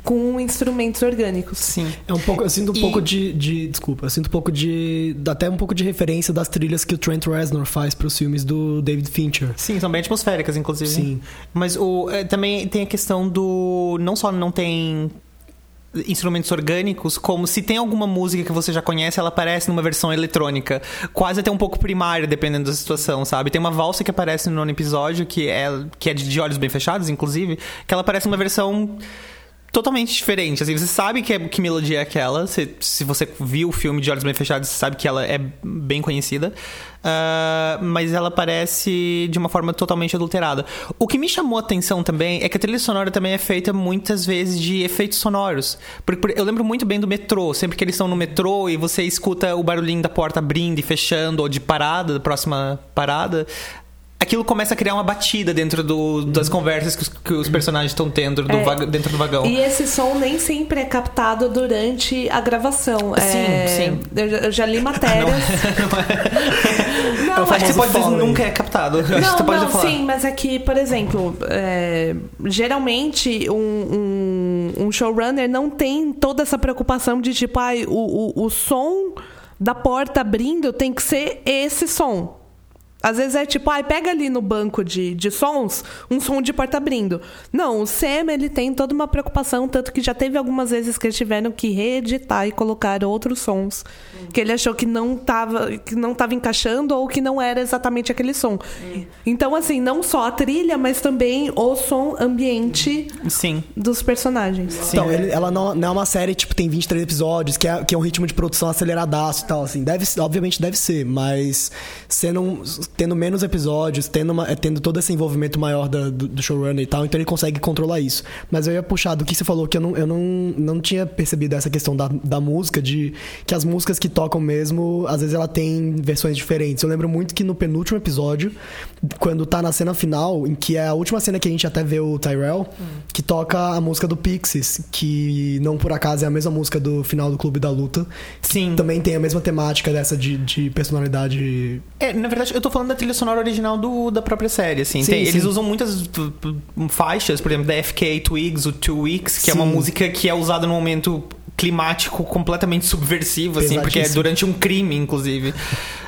com instrumentos orgânicos. Sim. É um pouco, eu sinto um E- pouco de, de- Desculpa, eu sinto um pouco de. até um pouco de referência das trilhas que o Trent Reznor faz pros filmes do David Fincher. Sim, são bem atmosféricas, inclusive. Sim. Mas o, é, também tem a questão do. Não só não tem instrumentos orgânicos, como se tem alguma música que você já conhece, ela aparece numa versão eletrônica. Quase até um pouco primária, dependendo da situação, sabe? Tem uma valsa que aparece no nono episódio, que é, que é de de olhos bem fechados, inclusive, que ela aparece numa versão totalmente diferente. Assim, você sabe que, é, que melodia é aquela. Se, se você viu o filme de Olhos Bem Fechados, você sabe que ela é bem conhecida. Ah, mas ela aparece de uma forma totalmente adulterada. O que me chamou a atenção também é que a trilha sonora também é feita muitas vezes de efeitos sonoros. Porque eu lembro muito bem do metrô. Sempre que eles estão no metrô e você escuta o barulhinho da porta abrindo e fechando, ou de parada, da próxima parada. Aquilo começa a criar uma batida dentro do- das conversas que os, que os personagens estão tendo do É. dentro do vagão. E esse som nem sempre é captado durante a gravação. Sim, É, sim. Eu, já- eu já li matérias. Não, acho que você famoso pode dizer nunca é captado. Eu Não, você pode não, falar. sim, mas é que, por exemplo, é, geralmente um, um, um showrunner não tem toda essa preocupação de tipo, ai, o, o, o som da porta abrindo tem que ser esse som. Às vezes é tipo, ai, pega ali no banco de, de sons um som de porta abrindo. Não, o Sam, ele tem toda uma preocupação, tanto que já teve algumas vezes que eles tiveram que reeditar e colocar outros sons que ele achou que não tava, que não tava encaixando ou que não era exatamente aquele som. Então, assim, não só a trilha, mas também o som ambiente Sim. dos personagens. Então, ele- ela não, não é uma série, tipo, tem 23 episódios, que é, que é um ritmo de produção aceleradaço e tal, assim. Deve, obviamente deve ser, mas sendo um- tendo menos episódios, tendo, uma, tendo todo esse envolvimento maior da, do, do, showrunner e tal, então ele consegue controlar isso. Mas eu ia puxar do que você falou, que eu não, eu não, não tinha percebido essa questão da, da música, de que as músicas que tocam mesmo, às vezes ela tem versões diferentes. Eu lembro muito que no penúltimo episódio, quando tá na cena final, em que é a última cena que a gente até vê o Tyrell, hum. que toca a música do Pixies, que não por acaso é a mesma música do final do Clube da Luta. Sim. Também tem a mesma temática dessa de, de personalidade. É, na verdade, eu tô falando da trilha sonora original do, da própria série, assim. Sim, tem, sim. Eles usam muitas faixas, por exemplo, da FK Twigs, o Two Weeks, que sim. é uma música que é usada no momento climático completamente subversivo, assim, porque é durante um crime, inclusive.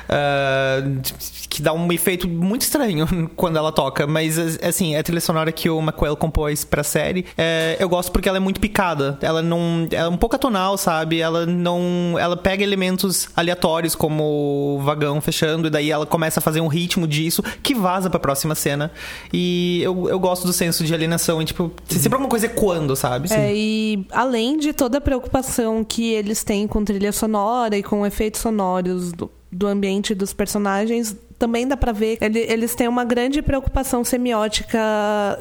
Uh, que dá um efeito muito estranho quando ela toca, mas assim, a trilha sonora que o McQuail compôs pra série, é, eu gosto porque ela é muito picada. Ela não. Ela é um pouco atonal, sabe? Ela não. Ela pega elementos aleatórios, como o vagão fechando, e daí ela começa a fazer um ritmo disso que vaza pra próxima cena. E eu, eu gosto do senso de alienação, e, tipo, sempre alguma coisa ecoando, sabe? É, e além de toda a preocupação que eles têm com trilha sonora e com efeitos sonoros do, do ambiente dos personagens, também dá para ver ele, eles têm uma grande preocupação semiótica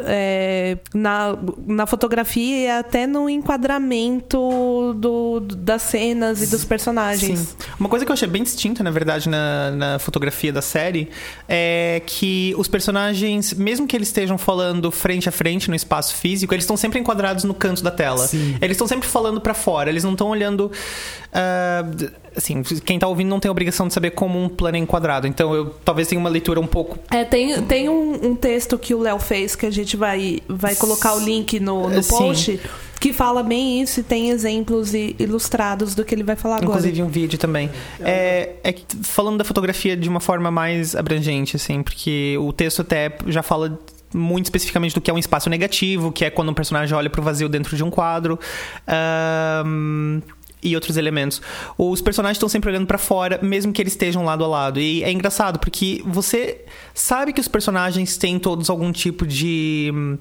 é, na, na fotografia e até no enquadramento do, das cenas e dos personagens. Sim. Uma coisa que eu achei bem distinta, na verdade, na, na fotografia da série é que os personagens, mesmo que eles estejam falando frente a frente no espaço físico, eles estão sempre enquadrados no canto da tela. Sim. Eles estão sempre falando para fora, eles não estão olhando. Uh, assim, quem tá ouvindo não tem obrigação de saber como um plano é enquadrado. Então eu talvez tenha uma leitura um pouco. É, tem, tem um, um texto que o Léo fez que a gente vai, vai colocar o link no, no post. Sim. Que fala bem isso e tem exemplos ilustrados do que ele vai falar agora. Inclusive um vídeo também. É, é falando da fotografia de uma forma mais abrangente, assim, porque o texto até já fala muito especificamente do que é um espaço negativo, que é quando um personagem olha para o vazio dentro de um quadro. Um, e outros elementos. Os personagens estão sempre olhando para fora, mesmo que eles estejam lado a lado. E é engraçado porque você sabe que os personagens têm todos algum tipo de hum,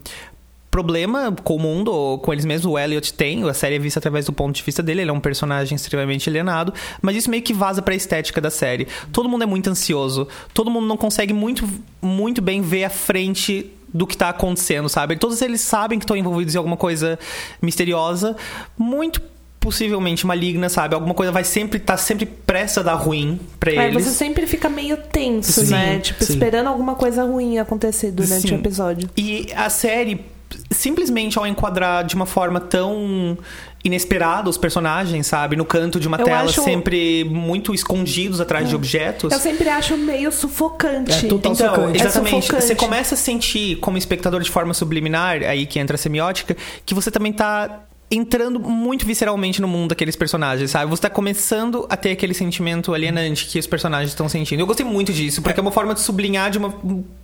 problema com o mundo ou com eles mesmos. O Elliot tem, a série é vista através do ponto de vista dele, ele é um personagem extremamente alienado, mas isso meio que vaza para a estética da série. Todo mundo é muito ansioso, todo mundo não consegue muito, muito bem ver a frente do que tá acontecendo, sabe? Todos eles sabem que estão envolvidos em alguma coisa misteriosa, muito possivelmente maligna, sabe? Alguma coisa vai sempre estar tá sempre pressa a dar ruim pra é, eles. Você sempre fica meio tenso, sim, né? Tipo, sim. esperando alguma coisa ruim acontecer durante sim. o episódio. E a série, simplesmente ao enquadrar de uma forma tão inesperada os personagens, sabe? No canto de uma eu tela, acho... sempre muito escondidos atrás é. de objetos. Eu sempre acho meio sufocante. É total então, sufocante. exatamente. É sufocante. Você começa a sentir, como espectador de forma subliminar, aí que entra a semiótica, que você também tá entrando muito visceralmente no mundo daqueles personagens, sabe? Você tá começando a ter aquele sentimento alienante que os personagens estão sentindo. Eu gostei muito disso, porque é uma forma de sublinhar de uma,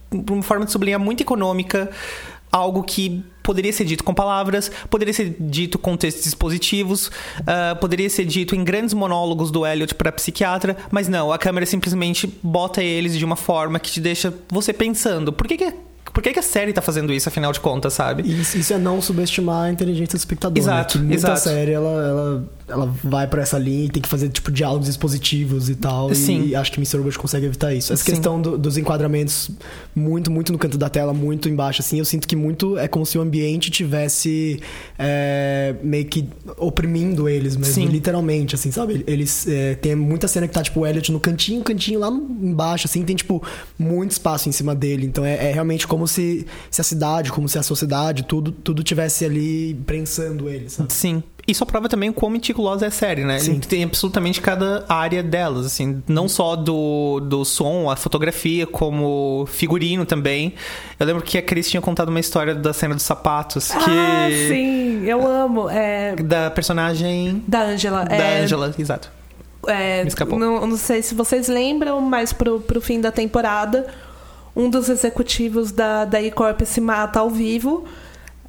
uma forma de sublinhar muito econômica algo que poderia ser dito com palavras, poderia ser dito com textos expositivos, uh, poderia ser dito em grandes monólogos do Elliot para psiquiatra, mas não, a câmera simplesmente bota eles de uma forma que te deixa você pensando. Por que, que por que, que a série tá fazendo isso, afinal de contas, sabe? Isso, isso é não subestimar a inteligência do espectador. Né? Exato. Né? Que muita exato. série, ela, ela, ela vai para essa linha e tem que fazer, tipo, diálogos expositivos e tal. Sim. E acho que Mr. Robot consegue evitar isso. Essa Sim. questão do, dos enquadramentos muito, muito no canto da tela, muito embaixo, assim, eu sinto que muito é como se o ambiente tivesse é, meio que oprimindo eles mesmo, Sim. literalmente, assim, sabe? Eles é, tem muita cena que tá, tipo, o Elliot no cantinho, cantinho lá embaixo, assim, tem, tipo, muito espaço em cima dele. Então é, é realmente como se, se a cidade, como se a sociedade, tudo, tudo tivesse ali prensando ele, sabe? Sim. Isso prova também o quão meticulosa é a série, né? Sim. Tem absolutamente cada área delas, assim, não só do, do som, a fotografia, como figurino também. Eu lembro que a Cris tinha contado uma história da cena dos sapatos. Que... Ah, sim, eu amo. É... Da personagem. Da Angela. Da é... Angela, exato. É, não, não, sei se vocês lembram, mas pro, pro fim da temporada, um dos executivos da, da E-Corp se mata ao vivo.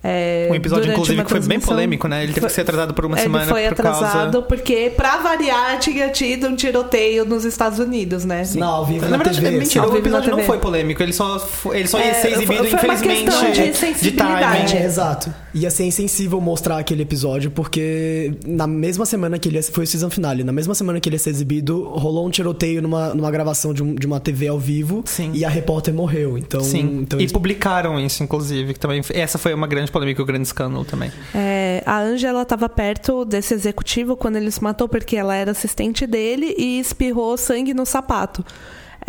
É, Um episódio, inclusive, que foi bem polêmico, né? Ele teve que ser atrasado por uma Ele semana foi por atrasado causa... porque, pra variar, tinha tido um tiroteio nos Estados Unidos, né? Não, ao vivo Na na, verdade, TV. é mentira, o episódio não foi polêmico, ele só, ele só ia É, ser exibido, foi- infelizmente, de de timing. É, exato. Ia ser insensível mostrar aquele episódio, porque na mesma semana que ele ia, foi o season finale, na mesma semana que ele ia ser exibido, rolou um tiroteio numa, numa gravação de, um- de uma TV ao vivo Sim. e a repórter morreu. Então, Sim, então e eles- publicaram isso, inclusive, que também... Essa foi uma grande polêmica, um grande escândalo também. É, a Angela estava perto desse executivo quando ele se matou, porque ela era assistente dele e espirrou sangue no sapato.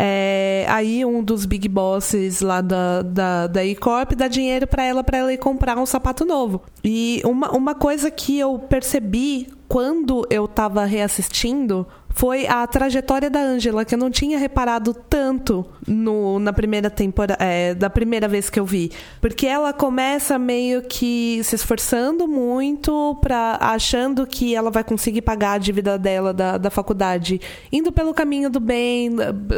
É, aí um dos big bosses lá da, da, da E-Corp dá dinheiro para ela para ela ir comprar um sapato novo. E uma, uma coisa que eu percebi quando eu tava reassistindo foi a trajetória da Angela, que eu não tinha reparado tanto no, na primeira temporada, é, da primeira vez que eu vi. Porque ela começa meio que se esforçando muito, pra, achando que ela vai conseguir pagar a dívida dela da, da faculdade, indo pelo caminho do bem,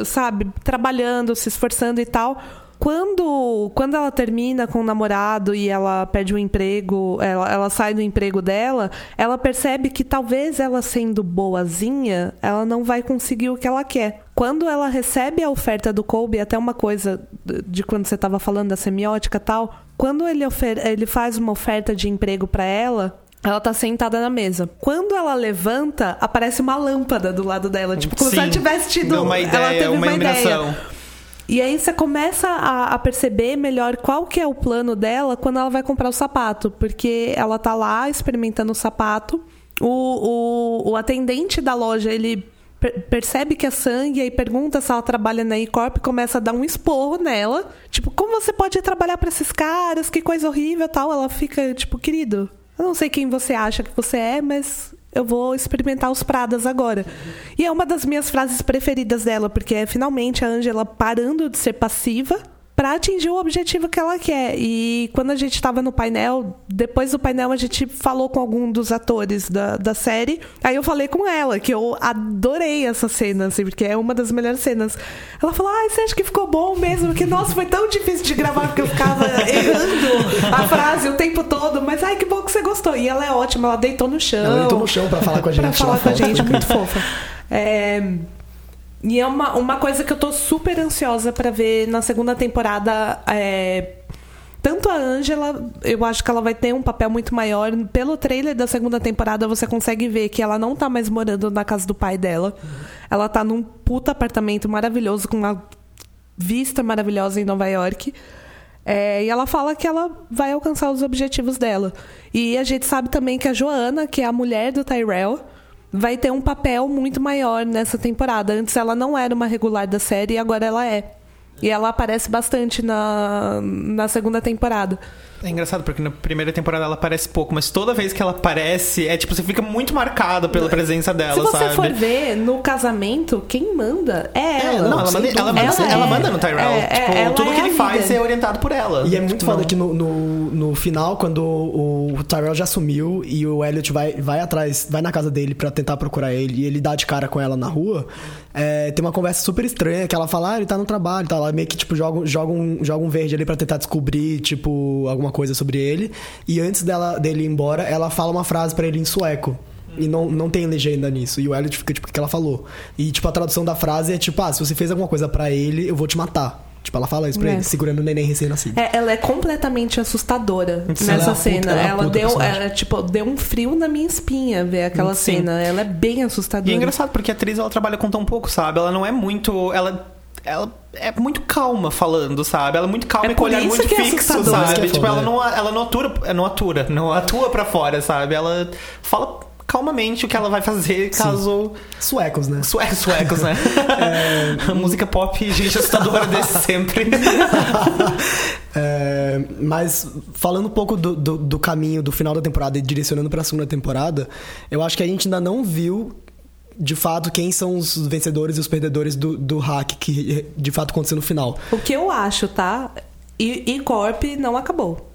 sabe? Trabalhando, se esforçando e tal. Quando, quando ela termina com o namorado e ela perde o emprego, ela, ela sai do emprego dela, ela percebe que talvez ela sendo boazinha, ela não vai conseguir o que ela quer. Quando ela recebe a oferta do Colby, até uma coisa de quando você estava falando da semiótica e tal, quando ele, ele faz uma oferta de emprego para ela, ela tá sentada na mesa. Quando ela levanta, aparece uma lâmpada do lado dela. Tipo, como se ela Sim, tivesse tido. uma ela ideia, teve uma uma iluminação. ideia. E aí você começa a, a perceber melhor qual que é o plano dela quando ela vai comprar o sapato. Porque ela tá lá experimentando o sapato. O, o, o atendente da loja, ele per- percebe que é sangue e pergunta se ela trabalha na E-Corp e começa a dar um esporro nela. Tipo, como você pode trabalhar pra esses caras? Que coisa horrível tal. Ela fica, tipo, querido, eu não sei quem você acha que você é, mas eu vou experimentar os Pradas agora. E é uma das minhas frases preferidas dela, porque é finalmente a Angela parando de ser passiva para atingir o objetivo que ela quer. E quando a gente estava no painel, depois do painel a gente falou com algum dos atores da, da série. Aí eu falei com ela, que eu adorei essa cena, assim, porque é uma das melhores cenas. Ela falou: Ai, você acha que ficou bom mesmo? Porque, nossa, foi tão difícil de gravar porque eu ficava errando a frase o tempo todo. Mas, ai, que bom que você gostou. E ela é ótima, ela deitou no chão. Ela deitou no chão pra falar com a gente. Pra falar com a gente, muito fofa. É, E é uma, uma coisa que eu tô super ansiosa pra ver na segunda temporada. é, Tanto a Angela, eu acho que ela vai ter um papel muito maior. Pelo trailer da segunda temporada, você consegue ver que ela não tá mais morando na casa do pai dela. Ela tá num puta apartamento maravilhoso, com uma vista maravilhosa em Nova York. É, e ela fala que ela vai alcançar os objetivos dela. E a gente sabe também que a Joana, que é a mulher do Tyrell, vai ter um papel muito maior nessa temporada. Antes ela não era uma regular da série e agora ela é. E ela aparece bastante na, na segunda temporada. É engraçado, porque na primeira temporada ela aparece pouco, mas toda vez que ela aparece, é tipo, você fica muito marcado pela presença dela, Se você sabe? for ver, no casamento, quem manda é É, ela. não, ela manda, ela, dúvida, manda, sem ela manda no Tyrell. É, é, tipo, ela tudo é que ele faz é orientado por ela. E é muito Não. foda que no, no, no final, quando o, o Tyrell já sumiu e o Elliot vai, vai atrás, vai na casa dele pra tentar procurar ele e ele dá de cara com ela na rua, é, tem uma conversa super estranha que ela fala, ah, ele tá no trabalho, tá lá, meio que tipo joga, joga, um, joga um verde ali pra tentar descobrir, tipo, alguma coisa sobre ele. E antes dela, dele ir embora, ela fala uma frase pra ele em sueco. E não, não tem legenda nisso. E o Elliot fica, tipo, o que ela falou? E, tipo, a tradução da frase é tipo, ah, se você fez alguma coisa pra ele, eu vou te matar. Tipo, ela fala isso pra É. ele, segurando o neném recém-nascido. É, ela é completamente assustadora Sim. nessa Ela é cena. puta- ela é uma ela puta deu, ela, tipo, deu um frio na minha espinha ver aquela Sim. cena. Ela é bem E assustadora. é engraçado porque a atriz ela trabalha com tão pouco, sabe? Ela não é muito. Ela. Ela é muito calma falando, sabe? Ela é muito calma É e com o olhar muito é fixo, que sabe? é tipo, ela é. não, ela não atura, não atura, não atua pra fora, sabe? Ela fala calmamente o que ela vai fazer caso. Suecos, né? Suecos, suecos, né? A música pop, gente assustadora desse sempre. É, mas falando um pouco do, do, do caminho do final da temporada e direcionando pra segunda temporada, eu acho que a gente ainda não viu de fato quem são os vencedores e os perdedores do, do hack que de fato aconteceu no final. O que eu acho, tá? E, e Corp não acabou.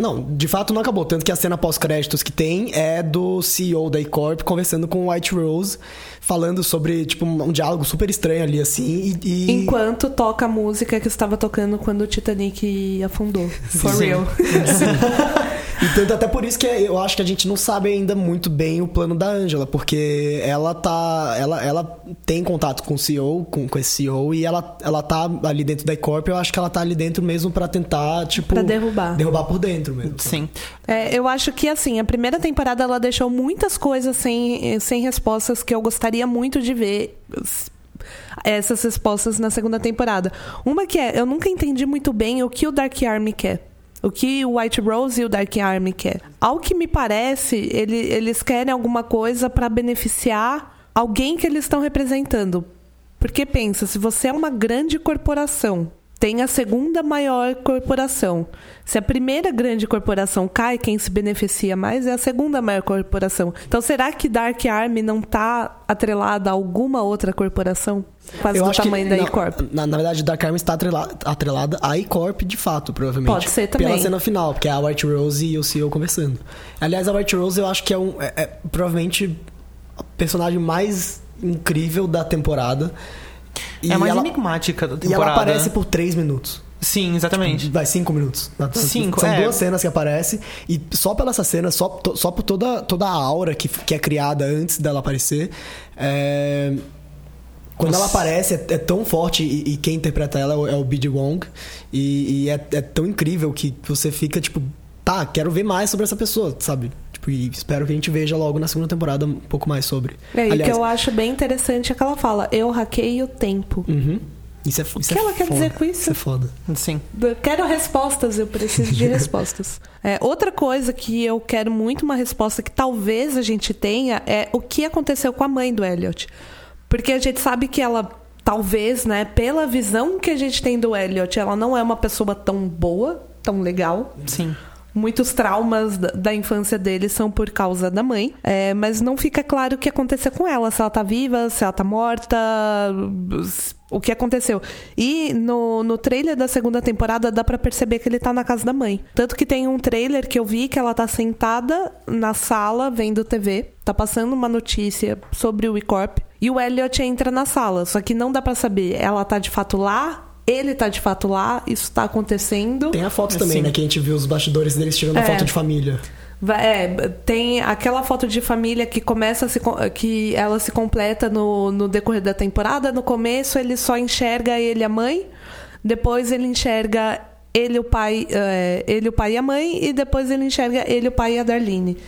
Não, de fato não acabou. Tanto que a cena pós-créditos que tem é do CEO da E-Corp conversando com o White Rose, falando sobre, tipo, um, um diálogo super estranho ali, assim, e... e... Enquanto toca a música que estava tocando quando o Titanic afundou. For Sim. real. E tanto até por isso que eu acho que a gente não sabe ainda muito bem o plano da Angela, porque ela tá. Ela, ela tem contato com o CEO, com, com esse CEO, e ela, ela tá ali dentro da E-Corp, eu acho que ela tá ali dentro mesmo pra tentar, tipo. Pra derrubar. Derrubar por dentro mesmo. Sim. É, eu acho que, assim, a primeira temporada ela deixou muitas coisas sem, sem respostas que eu gostaria muito de ver essas respostas na segunda temporada. Uma que é, eu nunca entendi muito bem o que o Dark Army quer. O que o White Rose e o Dark Army quer. Ao que me parece, ele- eles querem alguma coisa para beneficiar alguém que eles estão representando. Porque pensa, se você é uma grande corporação, tem a segunda maior corporação. Se a primeira grande corporação cai, quem se beneficia mais é a segunda maior corporação. Então, será que Dark Army não está atrelada a alguma outra corporação? Quase Eu do tamanho que, da E-Corp. Na, na verdade, Dark Army está atrelada, atrelada à E-Corp de fato, provavelmente. Pode ser também. Pela cena final, porque é a White Rose e o CEO conversando. Aliás, a White Rose eu acho que é, um, é, é provavelmente a personagem mais incrível da temporada. É a mais ela, enigmática da E temporada. ela aparece por três minutos. Sim, exatamente. Vai, cinco minutos. Cinco, São é. duas cenas que aparecem. E só pela essa cena, só, to- só por toda, toda a aura que, que é criada antes dela aparecer. é, Quando ela Nossa. aparece, é, é tão forte. E, e quem interpreta ela é o, é o B.D. Wong. E, e é, é tão incrível que você fica tipo. Tá, quero ver mais sobre essa pessoa, sabe? Tipo, e espero que a gente veja logo na segunda temporada um pouco mais sobre. É, e o Aliás, que eu acho bem interessante é que ela fala: eu hackeio o tempo. uhum. Isso é, O isso que é ela quer foda. dizer com isso? Isso é foda. Sim. Eu quero respostas, eu preciso de respostas. É, outra coisa que eu quero muito uma resposta que talvez a gente tenha é o que aconteceu com a mãe do Elliot. Porque a gente sabe que ela, talvez, né, pela visão que a gente tem do Elliot, ela não é uma pessoa tão boa, tão legal. Sim. Muitos traumas da, infância dele são por causa da mãe, é, mas não fica claro o que aconteceu com ela, se ela tá viva, se ela tá morta, o que aconteceu. E no, no trailer da segunda temporada dá pra perceber que ele tá na casa da mãe. Tanto que tem um trailer que eu vi que ela tá sentada na sala vendo TV, tá passando uma notícia sobre o E-Corp, e o Elliot entra na sala, só que não dá pra saber, ela tá de fato lá, ele tá de fato lá, isso tá acontecendo. Tem a foto também, Sim. né? Que a gente viu os bastidores deles tirando É. foto de família. É, tem aquela foto de família que começa se, que ela se completa no, no decorrer da temporada. No começo ele só enxerga ele e a mãe, depois ele enxerga ele o pai, é, ele o pai e a mãe e depois ele enxerga ele o pai e a Darlene.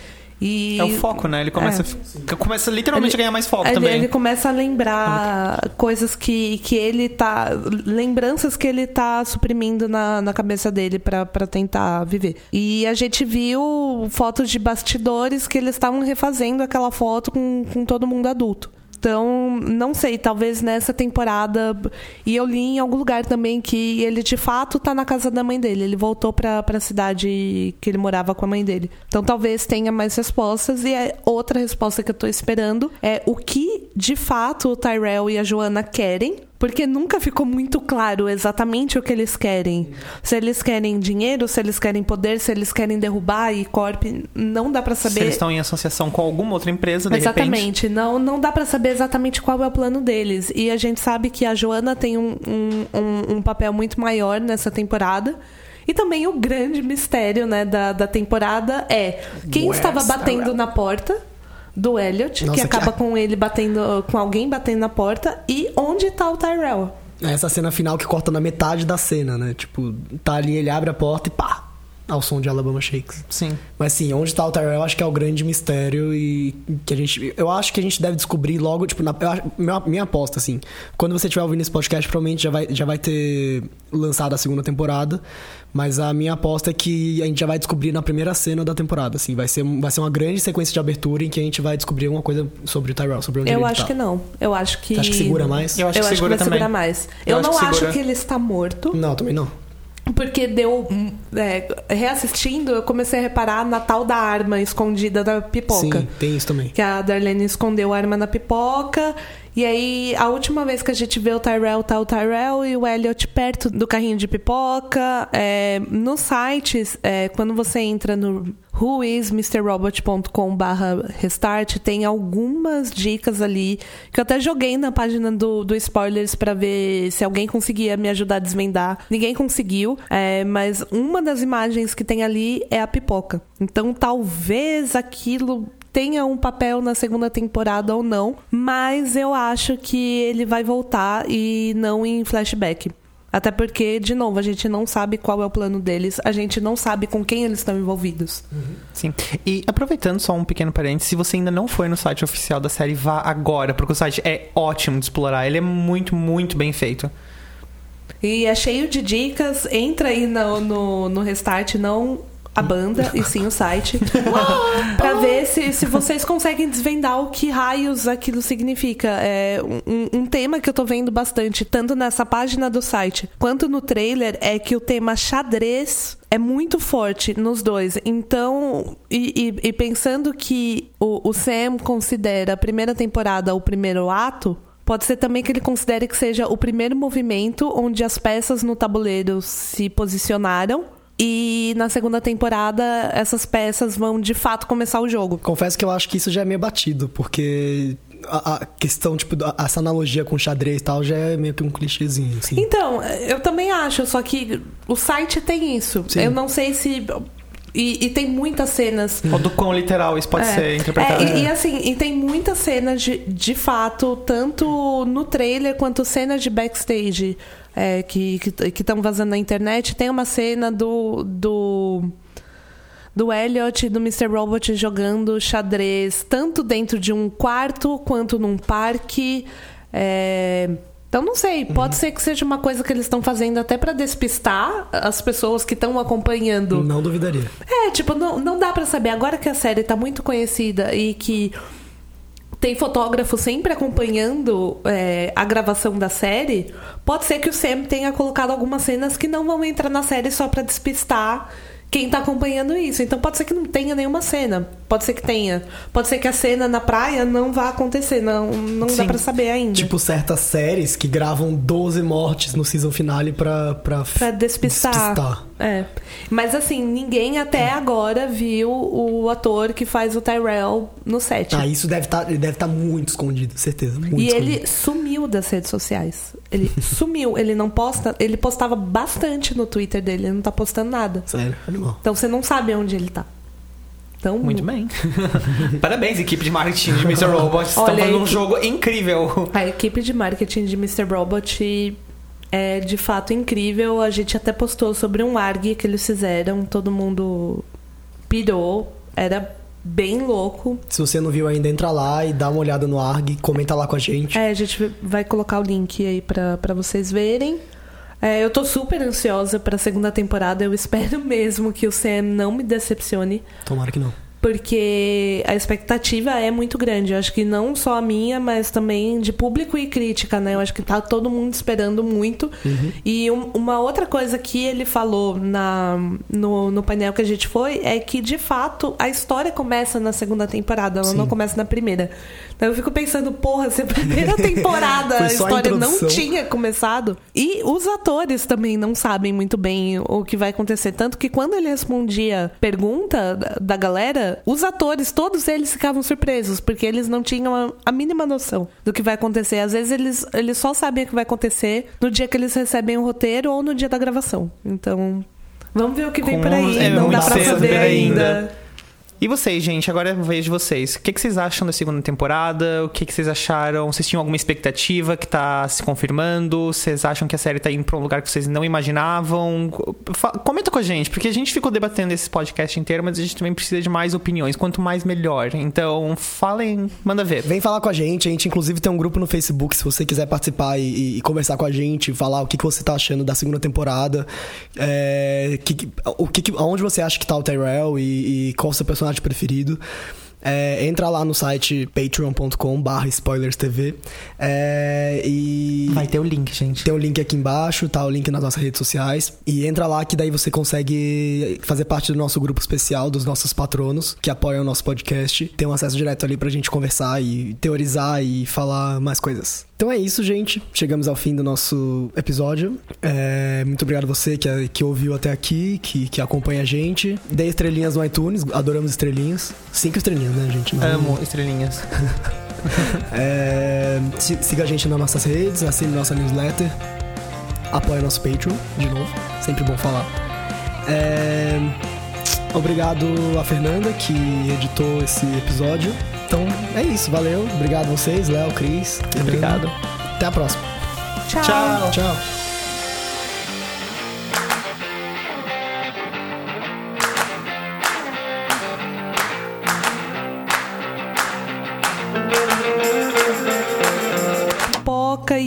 E É o foco, né? Ele começa, É. começa literalmente Ele- a ganhar mais foco ele, também. ele começa a lembrar coisas que, que ele tá. Lembranças que ele tá suprimindo na, na cabeça dele pra tentar viver. E a gente viu fotos de bastidores que eles estavam refazendo aquela foto com, com todo mundo adulto. Então, não sei, talvez nessa temporada. E eu li em algum lugar também que ele de fato tá na casa da mãe dele. Ele voltou pra, pra cidade que ele morava com a mãe dele. Então, talvez tenha mais respostas. E é outra resposta que eu tô esperando é o que de fato o Tyrell e a Joana querem. Porque nunca ficou muito claro exatamente o que eles querem. Se eles querem dinheiro, se eles querem poder, se eles querem derrubar a E-Corp, não dá pra Se saber. eles estão em associação com alguma outra empresa, de repente. Exatamente. Não, não dá pra saber exatamente qual é o plano deles. E a gente sabe que a Joana tem um, um, um, um papel muito maior nessa temporada. E também o grande mistério né, da, da temporada é quem Where's estava batendo Tyrell? na porta do Elliot, Nossa, que que- acaba com ele batendo, com alguém batendo na porta, e onde tá o Tyrell. Essa cena final que corta na metade da cena, né? Tipo, tá ali, ele abre a porta e pá! Ao som de Alabama Shakes. Sim. Mas sim, onde tá o Tyrell, eu acho que é o grande mistério e que a gente. Eu acho que a gente deve descobrir logo, tipo, na, eu acho- minha, minha aposta, assim. Quando você estiver ouvindo esse podcast, provavelmente já vai, já vai ter lançado a segunda temporada. Mas a minha aposta é que a gente já vai descobrir na primeira cena da temporada, assim. Vai ser, vai ser uma grande sequência de abertura em que a gente vai descobrir alguma coisa sobre o Tyrell, sobre onde Eu ele acho tá. que não. Eu acho que. Você acha que segura mais? Eu acho que segura vai também. segurar mais. Eu Eu, acho não que acho que ele está morto. Não, também não. Porque deu. hum, é, reassistindo, eu comecei a reparar na tal da arma escondida da pipoca. Sim, tem isso também. Que a Darlene escondeu a arma na pipoca. E aí, a última vez que a gente vê o Tyrell, tá o Tyrell e o Elliot perto do carrinho de pipoca. É, no site, é, quando você entra no whoismrrobot.com barra restart, tem algumas dicas ali que eu até joguei na página do, do spoilers para ver se alguém conseguia me ajudar a desvendar. Ninguém conseguiu, é, mas uma das imagens que tem ali é a pipoca. Então talvez aquilo tenha um papel na segunda temporada ou não, mas eu acho que ele vai voltar e não em flashback. Até porque, de novo, a gente não sabe qual é o plano deles, a gente não sabe com quem eles estão envolvidos. Uhum. Sim. E aproveitando só um pequeno parênteses, se você ainda não foi no site oficial da série, vá agora, porque o site é ótimo de explorar. Ele é muito, muito bem feito. E é cheio de dicas. Entra aí no, no, no Restart, não a banda e sim o site para ver se, se vocês conseguem desvendar o que raios aquilo significa. É um, um, tema que eu tô vendo bastante, tanto nessa página do site quanto no trailer, é que o tema xadrez é muito forte nos dois. Então, e, e, e pensando que o, o Sam considera a primeira temporada o primeiro ato. Pode ser também que ele considere que seja o primeiro movimento onde as peças no tabuleiro se posicionaram e na segunda temporada, essas peças vão de fato começar o jogo. Confesso que eu acho que isso já é meio batido, porque a, questão, tipo, essa analogia com xadrez e tal já é meio que um clichêzinho, assim. Então, eu também acho, só que o site tem isso. Sim. Eu não sei se. E, e, tem muitas cenas. Ou do quão literal isso pode é. ser interpretado. É, e, e, assim, e tem muitas cenas de, de fato, tanto no trailer quanto cenas de backstage é, que estão vazando na internet. Tem uma cena do. do do Elliot e do Mr. Robot jogando xadrez, tanto dentro de um quarto quanto num parque. É... Então, não sei, pode uhum. ser que seja uma coisa que eles estão fazendo até para despistar as pessoas que estão acompanhando. Não duvidaria. É, tipo, não, não dá para saber. Agora que a série tá muito conhecida e que tem fotógrafo sempre acompanhando é, a gravação da série, pode ser que o Sam tenha colocado algumas cenas que não vão entrar na série só para despistar quem tá acompanhando isso. Então pode ser que não tenha nenhuma cena. Pode ser que tenha. Pode ser que a cena na praia não vá acontecer. Não, não dá pra saber ainda. Tipo certas séries que gravam 12 mortes no season finale pra, pra, pra despistar. despistar. É. Mas assim, ninguém até agora viu o ator que faz o Tyrell no set. Ah, isso deve estar tá, deve tá muito escondido, certeza. Muito e escondido. ele sumiu das redes sociais. Ele sumiu. Ele não posta. Ele postava bastante no Twitter dele. Ele não tá postando nada. Sério, animal. Então você não sabe onde ele tá. Então, Muito bem. Parabéns, equipe de marketing de Mr. Robot. Estão fazendo um jogo incrível. A equipe de marketing de Mr. Robot é de fato incrível. A gente até postou sobre um ARG que eles fizeram, todo mundo pirou. Era bem louco. Se você não viu ainda, entra lá e dá uma olhada no ARG, comenta lá com a gente. É, a gente vai colocar o link aí para vocês verem. É, eu tô super ansiosa pra segunda temporada. Eu espero mesmo que o Sam não me decepcione. Tomara que não porque a expectativa é muito grande. Eu acho que não só a minha, mas também de público e crítica, né? Eu acho que tá todo mundo esperando muito. Uhum. E um, uma outra coisa que ele falou na, no, no painel que a gente foi é que, de fato, a história começa na segunda temporada, ela Sim. não começa na primeira. Então eu fico pensando, porra, se a primeira temporada a história a não tinha começado. E os atores também não sabem muito bem o que vai acontecer. Tanto que quando ele respondia pergunta da galera, os atores, todos eles ficavam surpresos, porque eles não tinham a, a, mínima noção do que vai acontecer. Às vezes eles, eles só sabem o que vai acontecer no dia que eles recebem o roteiro ou no dia da gravação. Então, vamos ver o que vem por aí. É, não dá pra saber ainda. ainda. E vocês, gente? Agora eu vejo vocês. O que, que vocês acham da segunda temporada? O que, que vocês acharam? Vocês tinham alguma expectativa que tá se confirmando? Vocês acham que a série tá indo pra um lugar que vocês não imaginavam? Comenta com a gente, porque a gente ficou debatendo esse podcast inteiro, mas a gente também precisa de mais opiniões. Quanto mais, melhor. Então, falem, manda ver. Vem falar com a gente. A gente, inclusive, tem um grupo no Facebook, se você quiser participar e, e conversar com a gente, falar o que, que você tá achando da segunda temporada. É, que, o que, onde você acha que tá o Tyrell e, e qual o seu personagem personagem preferido. É, entra lá no site patreon.com/barra spoilerstv é, e Vai ter o link, gente. tem o link aqui embaixo, tá o link nas nossas redes sociais. E entra lá que daí você consegue fazer parte do nosso grupo especial, dos nossos patronos, que apoiam o nosso podcast. Tem um acesso direto ali pra gente conversar e teorizar e falar mais coisas. Então é isso, gente. Chegamos ao fim do nosso episódio. É, muito obrigado a você que, que ouviu até aqui, que, que acompanha a gente. Dê estrelinhas no iTunes, adoramos estrelinhas. Cinco estrelinhas, né, gente? Não- Amo estrelinhas. é, si- siga a gente nas nossas redes, assine nossa newsletter, apoie nosso Patreon, de novo, sempre bom falar. É, obrigado a Fernanda que editou esse episódio. Então é isso, valeu. Obrigado a vocês, Léo, Cris. Obrigado. Até a próxima. Tchau. Tchau. Tchau.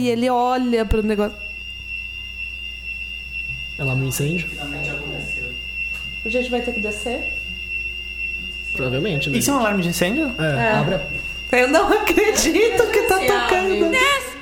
E ele olha pro negócio. Ela um incêndio? A gente vai ter que descer? Provavelmente, né? Isso é um alarme de incêndio? É, É. abre a Eu não acredito que tá Se abre. tocando. Desce!